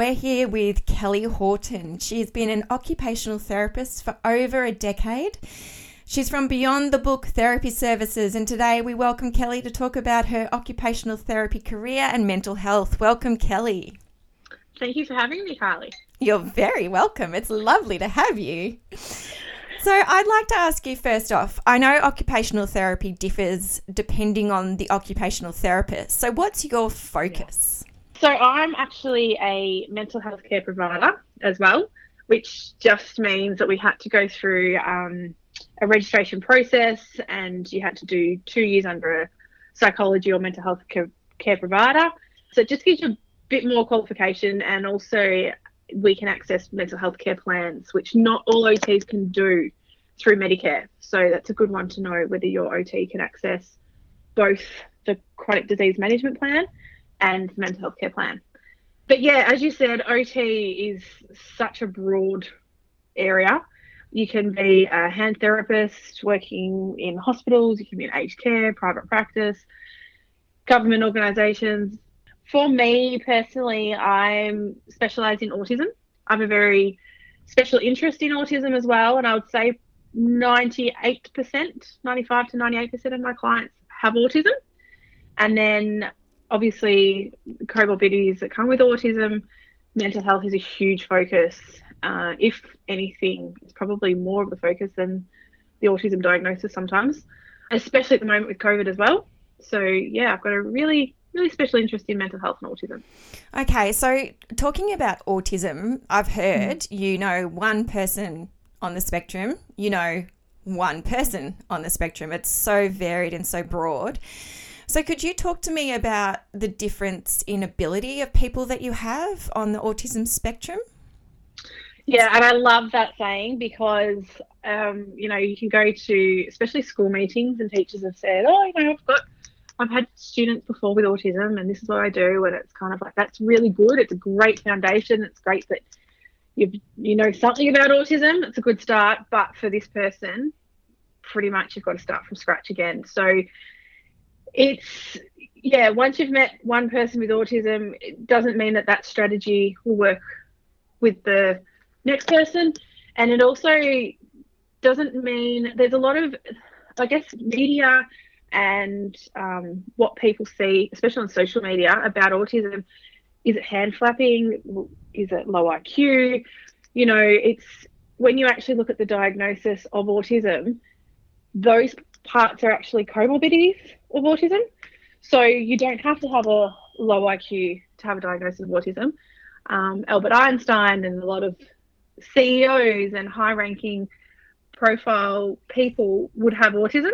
We're here with Kelly Horton. She's been an occupational therapist for over a decade. She's from Beyond the Book Therapy Services, and today we welcome Kelly to talk about her occupational therapy career and mental health. Welcome, Kelly. Thank you for having me, Carly. You're very welcome. It's lovely to have you. So, I'd like to ask you first off I know occupational therapy differs depending on the occupational therapist. So, what's your focus? So, I'm actually a mental health care provider as well, which just means that we had to go through um, a registration process and you had to do two years under a psychology or mental health care provider. So it just gives you a bit more qualification and also we can access mental health care plans, which not all OTs can do through Medicare. So that's a good one to know whether your OT can access both the chronic disease management plan and mental health care plan. But yeah, as you said, OT is such a broad area you can be a hand therapist working in hospitals, you can be in aged care, private practice, government organisations. For me personally, I'm specialised in autism. I have a very special interest in autism as well, and I would say 98%, 95 to 98% of my clients have autism. And then obviously comorbidities that come with autism, mental health is a huge focus uh, if anything, it's probably more of the focus than the autism diagnosis sometimes, especially at the moment with COVID as well. So, yeah, I've got a really, really special interest in mental health and autism. Okay, so talking about autism, I've heard mm-hmm. you know one person on the spectrum, you know one person on the spectrum. It's so varied and so broad. So, could you talk to me about the difference in ability of people that you have on the autism spectrum? Yeah, and I love that saying because um, you know you can go to especially school meetings and teachers have said, oh, you know, I've got I've had students before with autism and this is what I do, and it's kind of like that's really good. It's a great foundation. It's great that you you know something about autism. It's a good start, but for this person, pretty much you've got to start from scratch again. So it's yeah, once you've met one person with autism, it doesn't mean that that strategy will work with the next person. And it also doesn't mean there's a lot of, I guess, media and um, what people see, especially on social media, about autism. Is it hand flapping? Is it low IQ? You know, it's when you actually look at the diagnosis of autism, those parts are actually comorbidities of autism. So you don't have to have a low IQ to have a diagnosis of autism. Um, Albert Einstein and a lot of CEOs and high ranking profile people would have autism,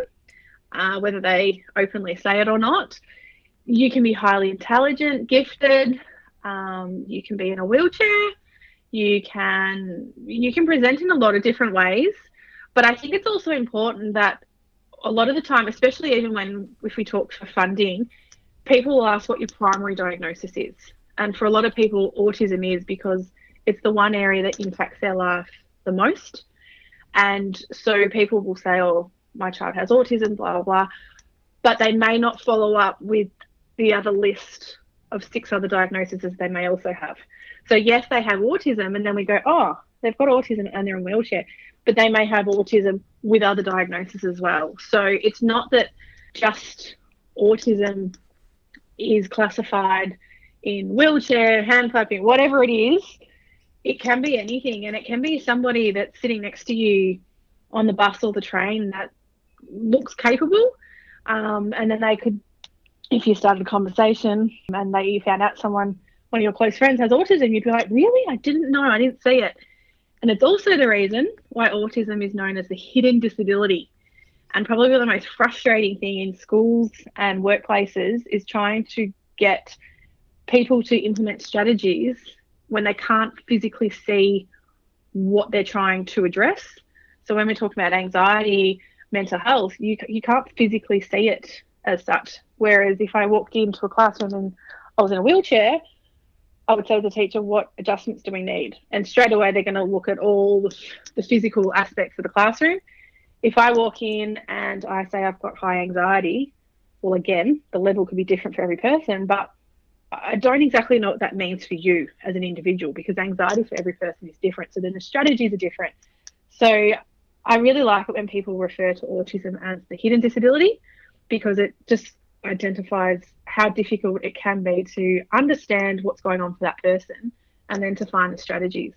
uh, whether they openly say it or not. You can be highly intelligent, gifted, um, you can be in a wheelchair, you can you can present in a lot of different ways. But I think it's also important that a lot of the time, especially even when if we talk for funding, people will ask what your primary diagnosis is. And for a lot of people, autism is because it's the one area that impacts their life the most. And so people will say, oh, my child has autism, blah, blah, blah. But they may not follow up with the other list of six other diagnoses they may also have. So, yes, they have autism, and then we go, oh, they've got autism and they're in wheelchair, but they may have autism with other diagnoses as well. So, it's not that just autism is classified in wheelchair, hand clapping, whatever it is, it can be anything. And it can be somebody that's sitting next to you on the bus or the train that looks capable um, and then they could if you started a conversation and they you found out someone one of your close friends has autism you'd be like really? I didn't know. I didn't see it and it's also the reason why autism is known as the hidden disability and probably the most frustrating thing in schools and workplaces is trying to get people to implement strategies when they can't physically see what they're trying to address. So when we're talking about anxiety, mental health, you you can't physically see it as such. Whereas if I walked into a classroom and I was in a wheelchair, I would say to the teacher, what adjustments do we need? And straight away, they're going to look at all the, physical aspects of the classroom. If I walk in and I say I've got high anxiety, well, again, the level could be different for every person, but I don't exactly know what that means for you as an individual because anxiety for every person is different. So then the strategies are different. So I really like it when people refer to autism as the hidden disability because it just identifies how difficult it can be to understand what's going on for that person and then to find the strategies.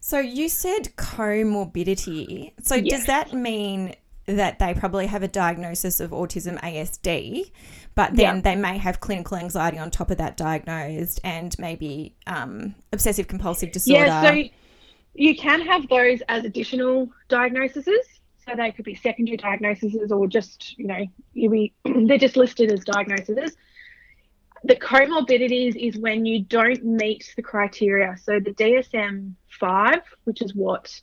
So you said comorbidity. So yes. does that mean that they probably have a diagnosis of autism ASD, but then yeah. they may have clinical anxiety on top of that diagnosed and maybe um, obsessive compulsive disorder? Yeah, so you can have those as additional diagnoses. So they could be secondary diagnoses or just, you know, be, they're just listed as diagnoses. The comorbidities is when you don't meet the criteria. So the DSM 5, which is what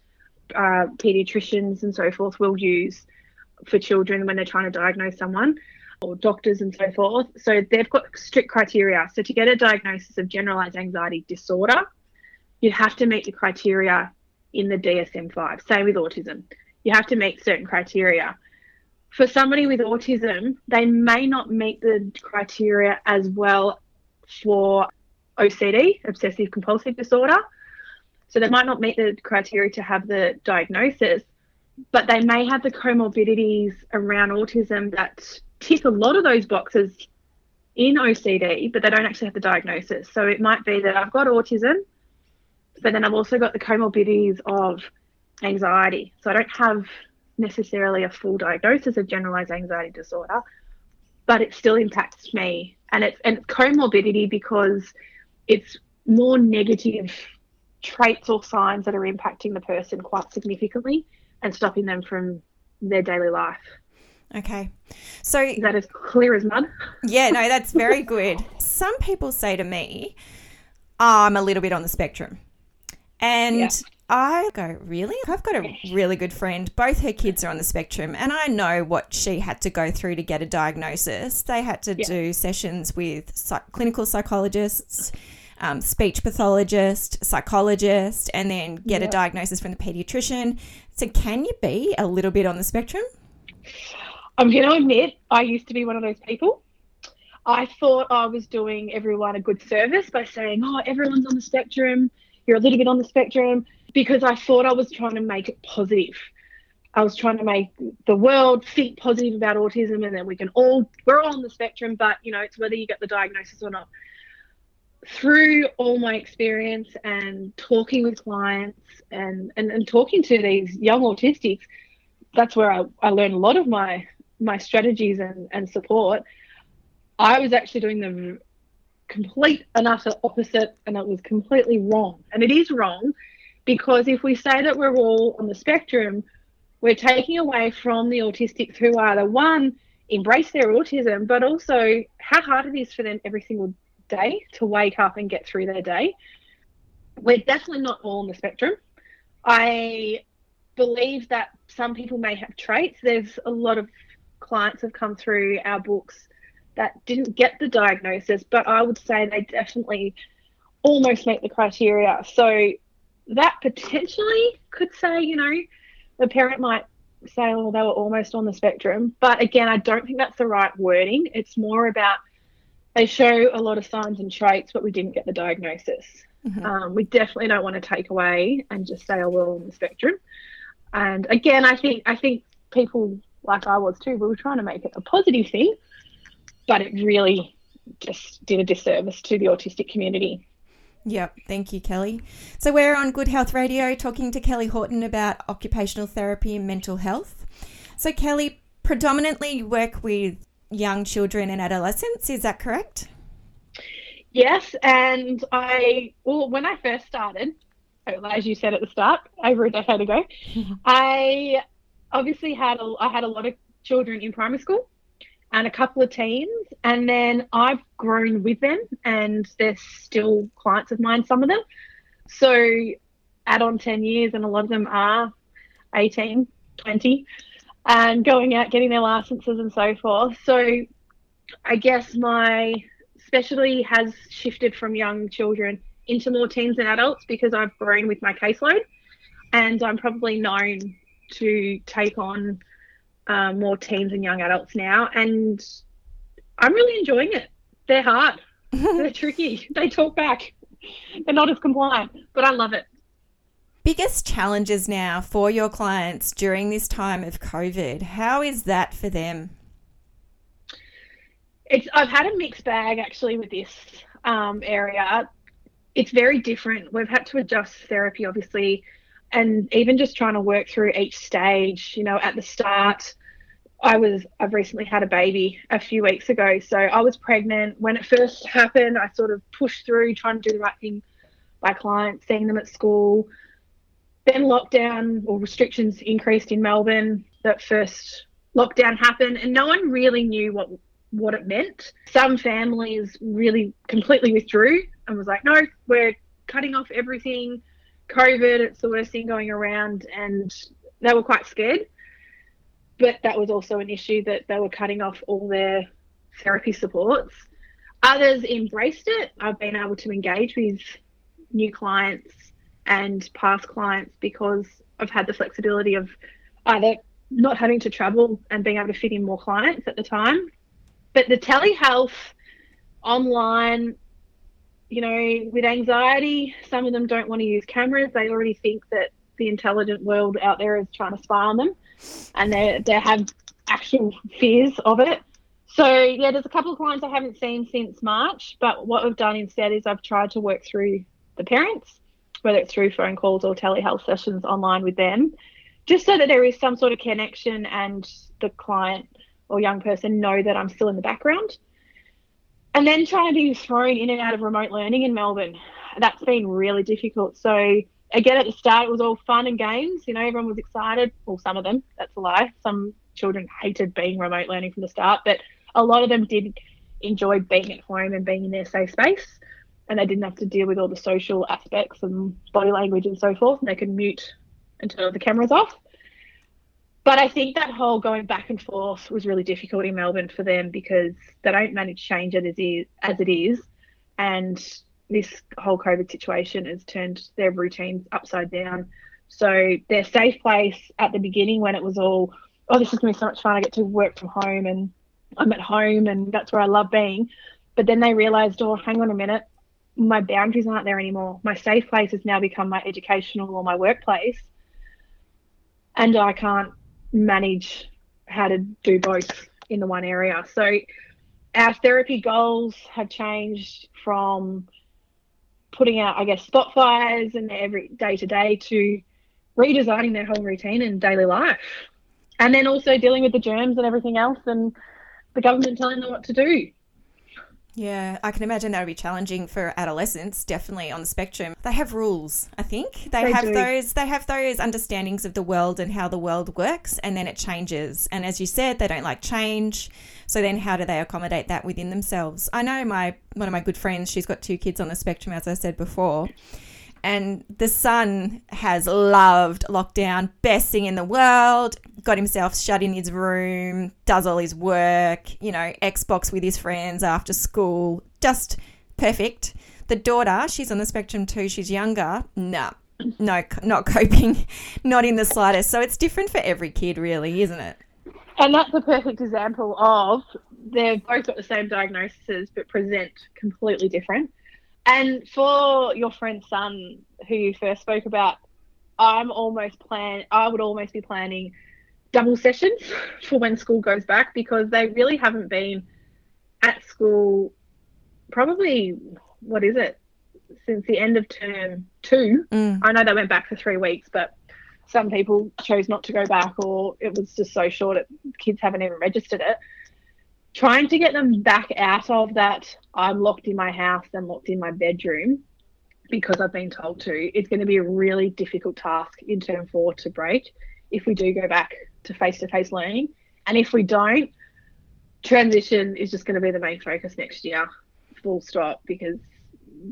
uh, pediatricians and so forth will use for children when they're trying to diagnose someone or doctors and so forth. So they've got strict criteria. So to get a diagnosis of generalized anxiety disorder, you have to meet the criteria in the DSM 5. Same with autism you have to meet certain criteria. For somebody with autism, they may not meet the criteria as well for OCD, obsessive compulsive disorder. So they might not meet the criteria to have the diagnosis, but they may have the comorbidities around autism that tick a lot of those boxes in OCD, but they don't actually have the diagnosis. So it might be that I've got autism, but then I've also got the comorbidities of anxiety. So I don't have necessarily a full diagnosis of generalized anxiety disorder, but it still impacts me. And it's and comorbidity because it's more negative traits or signs that are impacting the person quite significantly and stopping them from their daily life. Okay. So is that as clear as mud? Yeah, no, that's very good. Some people say to me, I'm a little bit on the spectrum. And yeah. I go, really? I've got a really good friend. Both her kids are on the spectrum, and I know what she had to go through to get a diagnosis. They had to yeah. do sessions with psych- clinical psychologists, um, speech pathologist, psychologist, and then get a diagnosis from the pediatrician. So, can you be a little bit on the spectrum? I'm going to admit, I used to be one of those people. I thought I was doing everyone a good service by saying, oh, everyone's on the spectrum. You're a little bit on the spectrum because I thought I was trying to make it positive. I was trying to make the world think positive about autism and then we can all, we're all on the spectrum, but you know, it's whether you get the diagnosis or not. Through all my experience and talking with clients and, and, and talking to these young autistics, that's where I, I learned a lot of my, my strategies and, and support. I was actually doing the complete and utter opposite, and it was completely wrong. And it is wrong because if we say that we're all on the spectrum, we're taking away from the autistics who are the one embrace their autism, but also how hard it is for them every single day to wake up and get through their day. We're definitely not all on the spectrum. I believe that some people may have traits. There's a lot of clients have come through our books that didn't get the diagnosis, but I would say they definitely almost meet the criteria. So that potentially could say, you know, the parent might say, oh, they were almost on the spectrum. But again, I don't think that's the right wording. It's more about they show a lot of signs and traits, but we didn't get the diagnosis. Mm-hmm. Um, we definitely don't want to take away and just say, oh, we're on the spectrum. And again, I think I think people like I was too, we were trying to make it a positive thing, but it really just did a disservice to the autistic community. Yep, thank you, Kelly. So we're on Good Health Radio talking to Kelly Horton about occupational therapy and mental health. So, Kelly, predominantly you work with young children and adolescents, is that correct? Yes, and I, well, when I first started, as you said at the start, over a decade ago, I obviously had a, I had a lot of children in primary school and a couple of teens. And then I've grown with them, and they're still clients of mine, some of them. So add on 10 years, and a lot of them are 18, 20, and going out, getting their licenses, and so forth. So I guess my specialty has shifted from young children into more teens and adults because I've grown with my caseload, and I'm probably known to take on um, more teens and young adults now, and I'm really enjoying it. They're hard. They're tricky. They talk back. They're not as compliant, but I love it. Biggest challenges now for your clients during this time of COVID. How is that for them? It's I've had a mixed bag actually with this um, area. It's very different. We've had to adjust therapy, obviously, and even just trying to work through each stage. You know, at the start, I was I've recently had a baby a few weeks ago, so I was pregnant when it first happened. I sort of pushed through, trying to do the right thing by clients, seeing them at school. Then lockdown or restrictions increased in Melbourne. That first lockdown happened, and no one really knew what what it meant. Some families really completely withdrew and was like, no, we're cutting off everything. COVID, it's the worst thing going around. And they were quite scared. But that was also an issue that they were cutting off all their therapy supports. Others embraced it. I've been able to engage with new clients and past clients because I've had the flexibility of either not having to travel and being able to fit in more clients at the time but the telehealth online, you know, with anxiety, some of them don't want to use cameras. They already think that the intelligent world out there is trying to spy on them, and they they have actual fears of it. So yeah, there's a couple of clients I haven't seen since March, but what we've done instead is I've tried to work through the parents, whether it's through phone calls or telehealth sessions online with them, just so that there is some sort of connection and the client or young person know that I'm still in the background. And then trying to be thrown in and out of remote learning in Melbourne, that's been really difficult. So again, at the start, it was all fun and games. You know, everyone was excited. Well, some of them, that's a lie. Some children hated being remote learning from the start, but a lot of them did enjoy being at home and being in their safe space. And they didn't have to deal with all the social aspects and body language and so forth. And they could mute and turn the cameras off. But I think that whole going back and forth was really difficult in Melbourne for them because they don't manage change as it is, as it is, and this whole COVID situation has turned their routines upside down. So their safe place at the beginning when it was all, oh, this is going to be so much fun. I get to work from home and I'm at home and that's where I love being. But then they realized, oh, hang on a minute, my boundaries aren't there anymore. My safe place has now become my educational or my workplace. And I can't manage how to do both in the one area. So our therapy goals have changed from putting out, I guess, spot fires and every day to day to redesigning their whole routine and daily life. And then also dealing with the germs and everything else and the government telling them what to do. Yeah, I can imagine that would be challenging for adolescents, definitely on the spectrum. They have rules, I think. They, they have do. those they have those understandings of the world and how the world works and then it changes. And as you said, they don't like change. So then how do they accommodate that within themselves? I know my one of my good friends, she's got two kids on the spectrum as I said before and the son has loved lockdown, best thing in the world. Got himself shut in his room, does all his work, you know, Xbox with his friends after school, just perfect. The daughter, she's on the spectrum too. She's younger. Nah, no, not coping, not in the slightest. So it's different for every kid, really, isn't it? And that's a perfect example of they've both got the same diagnoses but present completely different. And for your friend's son, who you first spoke about, I'm almost plan. I would almost be planning double sessions for when school goes back because they really haven't been at school. Probably, what is it? Since the end of term two. Mm. I know they went back for three weeks, but some people chose not to go back, or it was just so short. that kids haven't even registered it trying to get them back out of that I'm locked in my house and locked in my bedroom because I've been told to it's going to be a really difficult task in term four to break if we do go back to face to face learning. And if we don't, transition is just going to be the main focus next year, full stop, because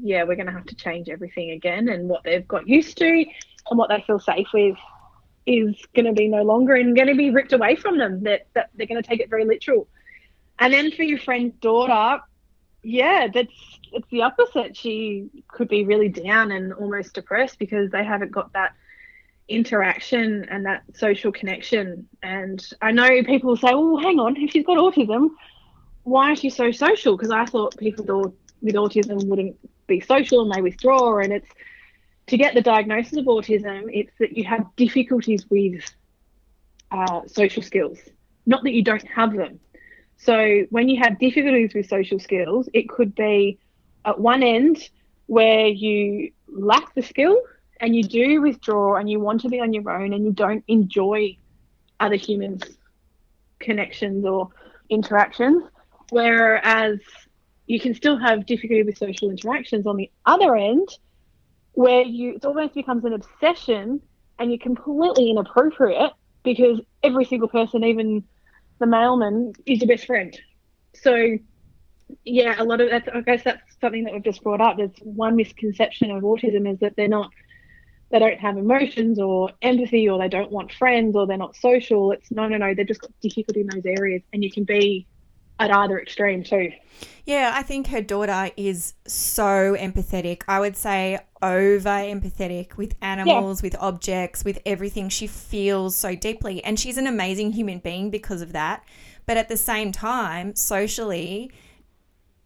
yeah, we're going to have to change everything again. And what they've got used to and what they feel safe with is going to be no longer and going to be ripped away from them. That, that they're going to take it very literal. And then for your friend's daughter, yeah, that's it's the opposite. She could be really down and almost depressed because they haven't got that interaction and that social connection. And I know people say, "Well, hang on, if she's got autism, why is she so social?" Because I thought people with autism wouldn't be social and they withdraw. And it's to get the diagnosis of autism, it's that you have difficulties with uh, social skills, not that you don't have them. So when you have difficulties with social skills, it could be at one end where you lack the skill and you do withdraw and you want to be on your own and you don't enjoy other humans' connections or interactions. Whereas you can still have difficulty with social interactions on the other end, where you it almost becomes an obsession and you're completely inappropriate because every single person, even the mailman, is your best friend. So yeah, a lot of that. I guess that's something that we've just brought up. There's one misconception of autism is that they're not, they don't have emotions or empathy, or they don't want friends, or they're not social. It's no, no, no. They've just got difficulty in those areas, and you can be at either extreme too. Yeah, I think her daughter is so empathetic. I would say over empathetic with animals, yeah. with objects, with everything. She feels so deeply, and she's an amazing human being because of that. But at the same time, socially,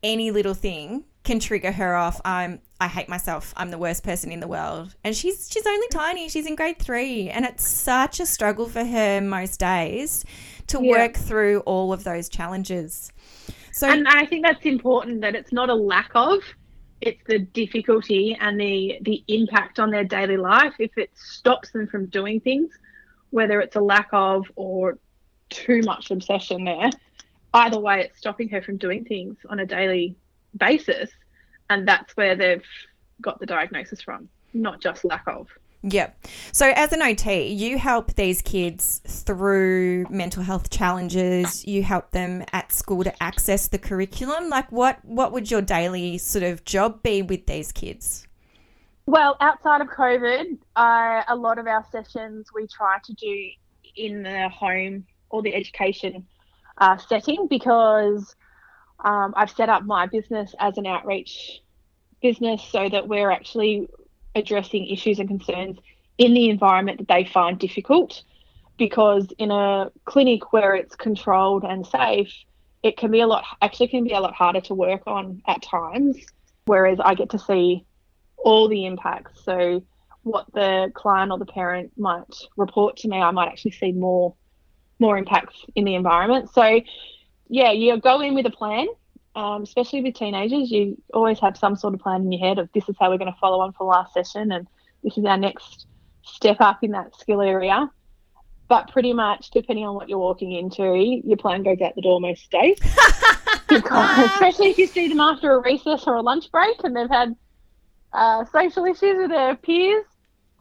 any little thing can trigger her off. I'm I hate myself. I'm the worst person in the world. And she's she's only tiny. She's in grade 3 and it's such a struggle for her most days to yeah. work through all of those challenges. So And I think that's important that it's not a lack of it's the difficulty and the the impact on their daily life if it stops them from doing things whether it's a lack of or too much obsession there either way it's stopping her from doing things on a daily basis and that's where they've got the diagnosis from not just lack of Yep. So, as an OT, you help these kids through mental health challenges. You help them at school to access the curriculum. Like, what what would your daily sort of job be with these kids? Well, outside of COVID, uh, a lot of our sessions we try to do in the home or the education uh, setting because um, I've set up my business as an outreach business so that we're actually addressing issues and concerns in the environment that they find difficult. Because in a clinic where it's controlled and safe, it can be a lot, actually, can be a lot harder to work on at times. Whereas I get to see all the impacts. So, what the client or the parent might report to me, I might actually see more more impacts in the environment. So, yeah, you go in with a plan um, especially with teenagers, you always have some sort of plan in your head of this is how we're going to follow on for last session and this is our next step up in that skill area. But pretty much, depending on what you're walking into, your plan goes out the door most days. because, especially if you see them after a recess or a lunch break and they've had uh, social issues with their peers,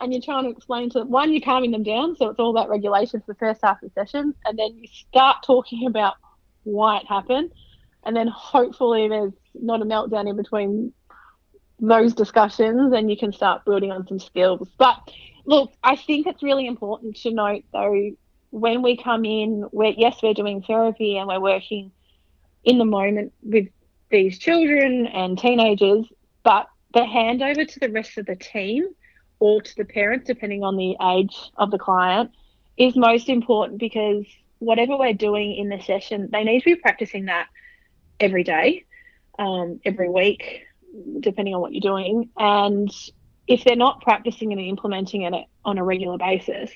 and you're trying to explain to them, one, you're calming them down, so it's all about regulation for the first half of the session, and then you start talking about why it happened and then hopefully there's not a meltdown in between those discussions and you can start building on some skills. But look, I think it's really important to note though when we come in, we're yes, we're doing therapy and we're working in the moment with these children and teenagers, but the handover to the rest of the team or to the parents, depending on the age of the client, is most important because whatever we're doing in the session, they need to be practicing that every day, um, every week, depending on what you're doing. And if they're not practicing and implementing it on a regular basis,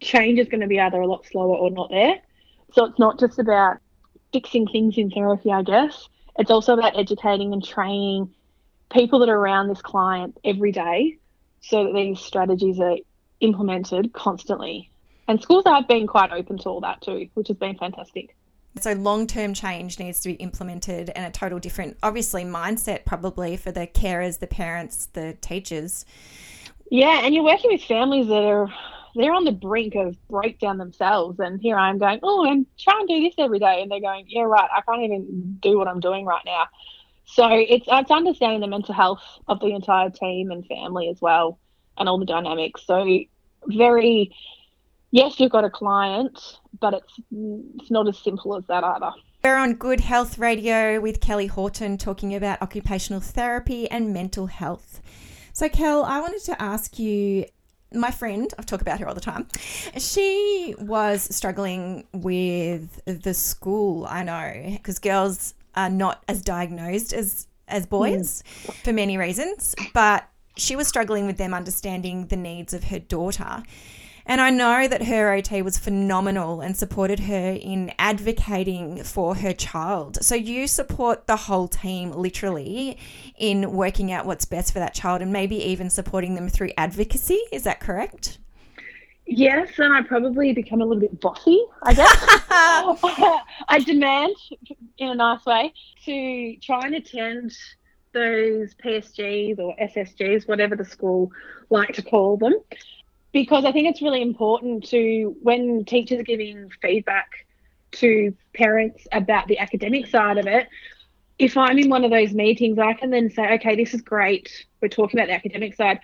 change is going to be either a lot slower or not there. So it's not just about fixing things in therapy, I guess. It's also about educating and training people that are around this client every day so that these strategies are implemented constantly. And schools have been quite open to all that too, which has been fantastic. So long term change needs to be implemented and a total different, obviously, mindset probably for the carers, the parents, the teachers. Yeah, and you're working with families that are they're on the brink of breakdown themselves, and here I am going, oh, I'm trying to do this every day, and they're going, yeah, right, I can't even do what I'm doing right now. So it's it's understanding the mental health of the entire team and family as well, and all the dynamics. So very yes, you've got a client, but it's it's not as simple as that either. We're on Good Health Radio with Kelly Horton talking about occupational therapy and mental health. So, Kel, I wanted to ask you my friend, I've talked about her all the time, she was struggling with the school, I know, because girls are not as diagnosed as as boys mm. for many reasons, but she was struggling with them understanding the needs of her daughter. And I know that her OT was phenomenal and supported her in advocating for her child. So you support the whole team literally in working out what's best for that child and maybe even supporting them through advocacy. Is that correct? Yes, and I probably become a little bit bossy, I guess. I demand, in a nice way, to try and attend those PSGs or SSGs, whatever the school like to call them, because I think it's really important to, when teachers are giving feedback to parents about the academic side of it, if I'm in one of those meetings, I can then say, okay, this is great. We're talking about the academic side,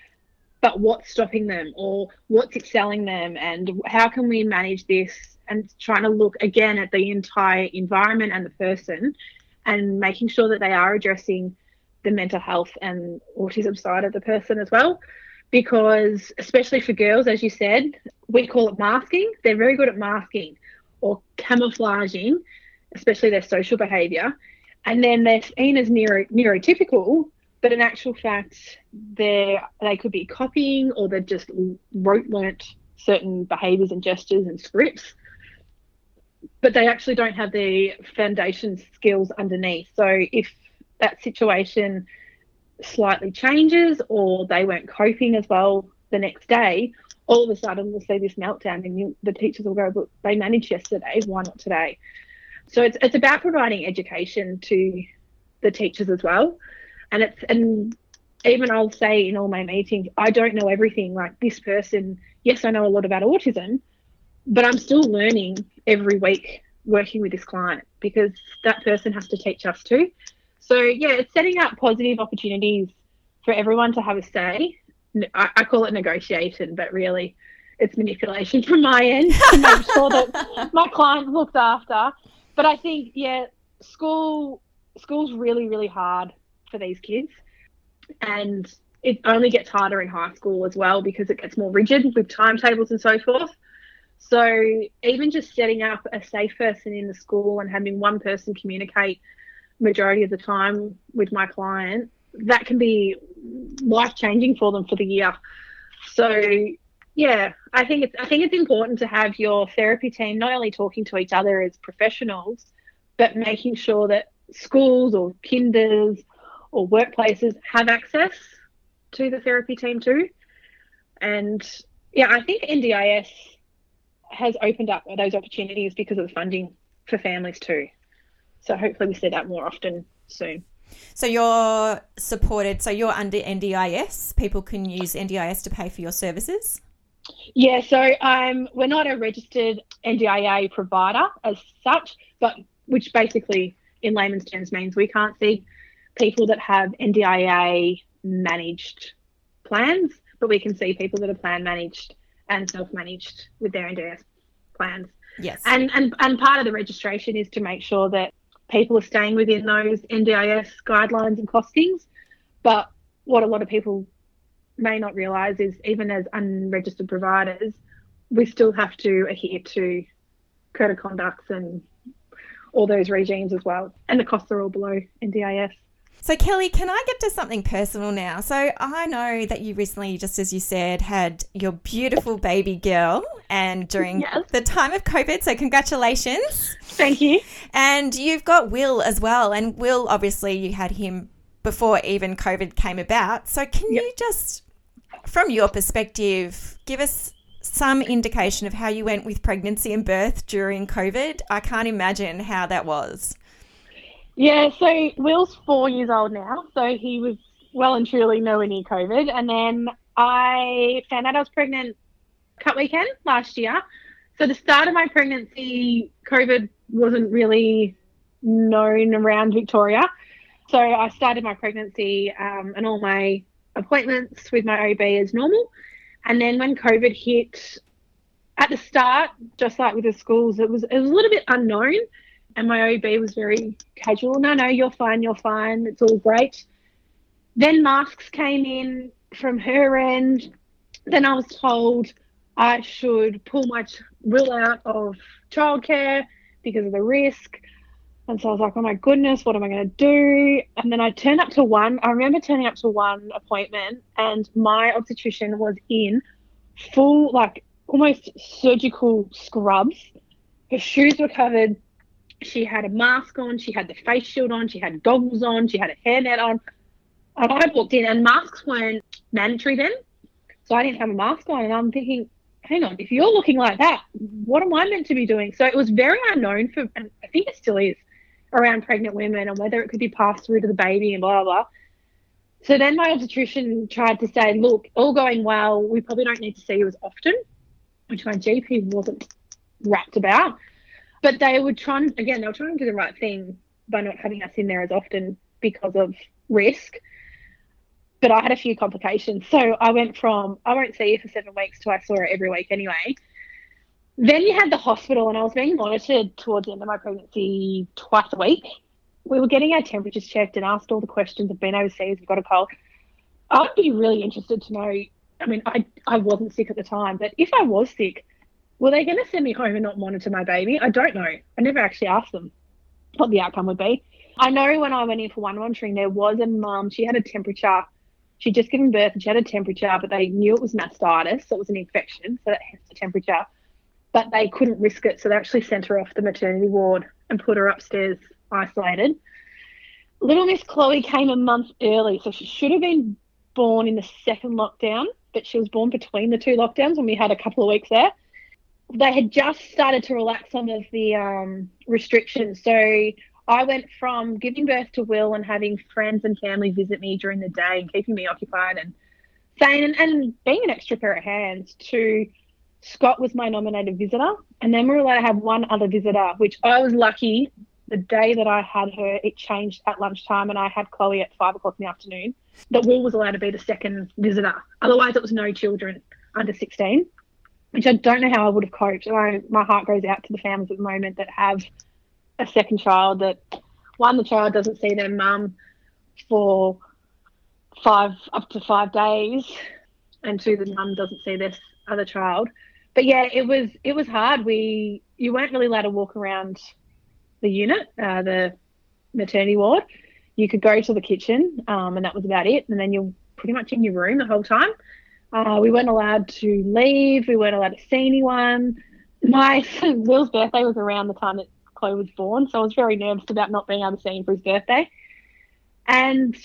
but what's stopping them or what's excelling them and how can we manage this and trying to look again at the entire environment and the person and making sure that they are addressing the mental health and autism side of the person as well because especially for girls, as you said, we call it masking. They're very good at masking or camouflaging, especially their social behaviour. And then they're seen as neuro, neurotypical, but in actual fact, they they could be copying or they've just rote learnt certain behaviours and gestures and scripts, but they actually don't have the foundation skills underneath. So if that situation slightly changes or they weren't coping as well the next day, all of a sudden we'll see this meltdown and you, the teachers will go, but they managed yesterday, why not today? So it's, it's about providing education to the teachers as well. And it's, and even I'll say in all my meetings, I don't know everything. Like this person, yes, I know a lot about autism, but I'm still learning every week working with this client because that person has to teach us too. So yeah, it's setting up positive opportunities for everyone to have a say. I, I call it negotiation, but really it's manipulation from my end to make sure that my client looked after. But I think yeah, school school's really really hard for these kids, and it only gets harder in high school as well because it gets more rigid with timetables and so forth. So even just setting up a safe person in the school and having one person communicate majority of the time with my client, that can be life changing for them for the year. So yeah, I think it's I think it's important to have your therapy team not only talking to each other as professionals, but making sure that schools or kinders or workplaces have access to the therapy team too. And yeah, I think NDIS has opened up those opportunities because of the funding for families too. So hopefully we see that more often soon. So you're supported. So you're under NDIS. People can use NDIS to pay for your services. Yeah. So um, we're not a registered NDIA provider as such, but which basically, in layman's terms, means we can't see people that have NDIA managed plans, but we can see people that are plan managed and self managed with their NDIS plans. Yes. And, and and part of the registration is to make sure that people are staying within those NDIS guidelines and costings. But what a lot of people may not realise is even as unregistered providers, we still have to adhere to code of conducts and all those regimes as well. And the costs are all below NDIS. So, Kelly, can I get to something personal now? So, I know that you recently, just as you said, had your beautiful baby girl, and during yes. the time of COVID. So, congratulations. Thank you. And you've got Will as well. And Will, obviously, you had him before even COVID came about. So, can yep. you just, from your perspective, give us some indication of how you went with pregnancy and birth during COVID? I can't imagine how that was. Yeah, so Will's four years old now, so he was well and truly nowhere near COVID. And then I found out I was pregnant Cup weekend last year. So the start of my pregnancy, COVID wasn't really known around Victoria. So I started my pregnancy um, and all my appointments with my OB as normal. And then when COVID hit, at the start, just like with the schools, it was it was a little bit unknown. And my OB was very casual. No, no, you're fine, you're fine. It's all great. Then masks came in from her end. Then I was told I should pull my Will out of childcare because of the risk. And so I was like, oh my goodness, what am I going to do? And then I turned up to one. I remember turning up to one appointment, and my obstetrician was in full, like almost surgical scrubs. Her shoes were covered. She had a mask on. She had the face shield on. She had goggles on. She had a hairnet on. And I walked in, and masks weren't mandatory then. So I didn't have a mask on. And I'm thinking, hang on, if you're looking like that, what am I meant to be doing? So it was very unknown for, and I think it still is, around pregnant women and whether it could be passed through to the baby and blah, blah, blah. So then my obstetrician tried to say, look, all going well, we probably don't need to see you as often, which my GP wasn't rapt about. But they were trying, again, they were trying to do the right thing by not having us in there as often because of risk. But I had a few complications. So I went from, I won't see you for seven weeks to I saw her every week anyway. Then you had the hospital, and I was being monitored towards the end of my pregnancy twice a week. We were getting our temperatures checked and asked all the questions of being overseas, we've got a cold. I'd be really interested to know. I mean, I, I wasn't sick at the time, but if I was sick, were they going to send me home and not monitor my baby? I don't know. I never actually asked them what the outcome would be. I know when I went in for one monitoring, there was a mum, she had a temperature. She'd just given birth and she had a temperature, but they knew it was mastitis, so it was an infection, so that hence the temperature but they couldn't risk it. So they actually sent her off the maternity ward and put her upstairs isolated. Little Miss Chloe came a month early, so she should have been born in the second lockdown, but she was born between the two lockdowns when we had a couple of weeks there. They had just started to relax some of the um, restrictions. So I went from giving birth to Will and having friends and family visit me during the day and keeping me occupied and saying and, and being an extra pair of hands to Scott was my nominated visitor, and then we were allowed to have one other visitor, which I was lucky. The day that I had her, it changed at lunchtime, and I had Chloe at five o'clock in the afternoon. That Will was allowed to be the second visitor. Otherwise, it was no children under 16, which I don't know how I would have coped. I, my heart goes out to the families at the moment that have a second child that one, the child doesn't see their mum for five up to five days, and two, the mum doesn't see this other child but yeah, it was it was hard. We you weren't really allowed to walk around the unit, uh, the maternity ward. You could go to the kitchen, um, and that was about it. And then you're pretty much in your room the whole time. Uh, we weren't allowed to leave. We weren't allowed to see anyone. My Will's birthday was around the time that Chloe was born, so I was very nervous about not being able to see him for his birthday. And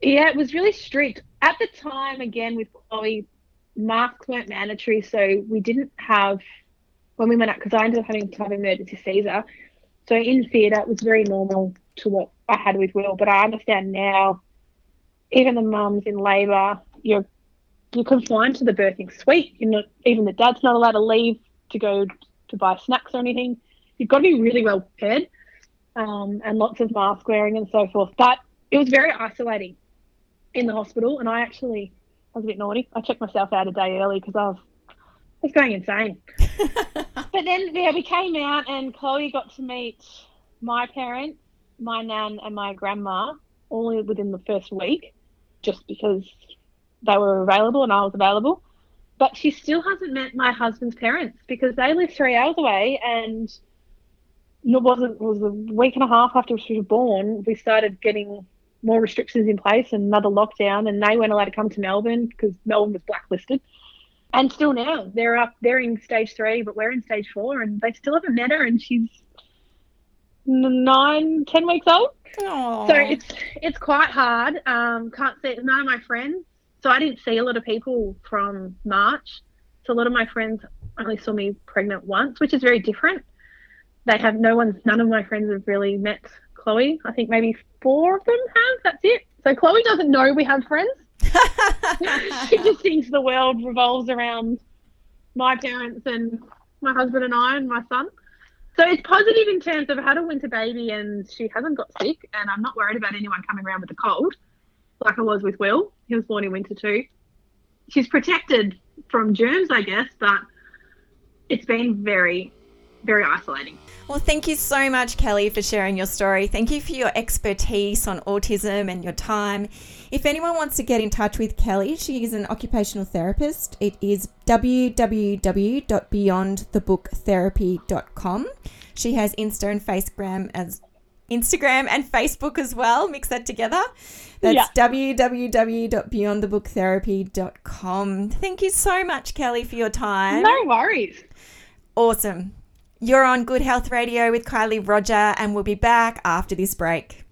yeah, it was really strict at the time. Again, with Chloe, masks weren't mandatory, so we didn't have when we went out because I ended up having to have emergency Caesar. So in theatre, it was very normal to what I had with Will, but I understand now. Even the mums in labour, you're you're confined to the birthing suite. You're not even the dad's not allowed to leave to go to buy snacks or anything. You've got to be really well prepared, um, and lots of mask wearing and so forth. But it was very isolating in the hospital, and I actually I was a bit naughty. I checked myself out a day early because I was, I was going insane. but then, yeah, we came out and Chloe got to meet my parents, my nan, and my grandma all within the first week, just because they were available and I was available. But she still hasn't met my husband's parents because they live three hours away and it wasn't it was a week and a half after she was born we started getting more restrictions in place and another lockdown, and they weren't allowed to come to Melbourne because Melbourne was blacklisted. And still now they're up, they're in stage three, but we're in stage four, and they still haven't met her, and she's nine, ten weeks old. Aww. So it's it's quite hard. Um, can't see none of my friends. So I didn't see a lot of people from March. So a lot of my friends only saw me pregnant once, which is very different. They have no one, none of my friends have really met Chloe. I think maybe four of them have. That's it. So Chloe doesn't know we have friends. she just thinks the world revolves around my parents and my husband and I and my son. So it's positive in terms of I had a winter baby and she hasn't got sick and I'm not worried about anyone coming around with a cold like I was with Will. He was born in winter too. She's protected from germs, I guess, but it's been very, very isolating. Well, thank you so much, Kelly, for sharing your story. Thank you for your expertise on autism and your time. If anyone wants to get in touch with Kelly, she is an occupational therapist. It is www.beyondthebooktherapy.com. She has Insta and Facegram as Instagram and Facebook as well. Mix that together. That's Yeah. www.beyondthebooktherapy.com. Thank you so much, Kelly, for your time. No worries. Awesome. You're on Good Health Radio with Kylie Roger, and we'll be back after this break.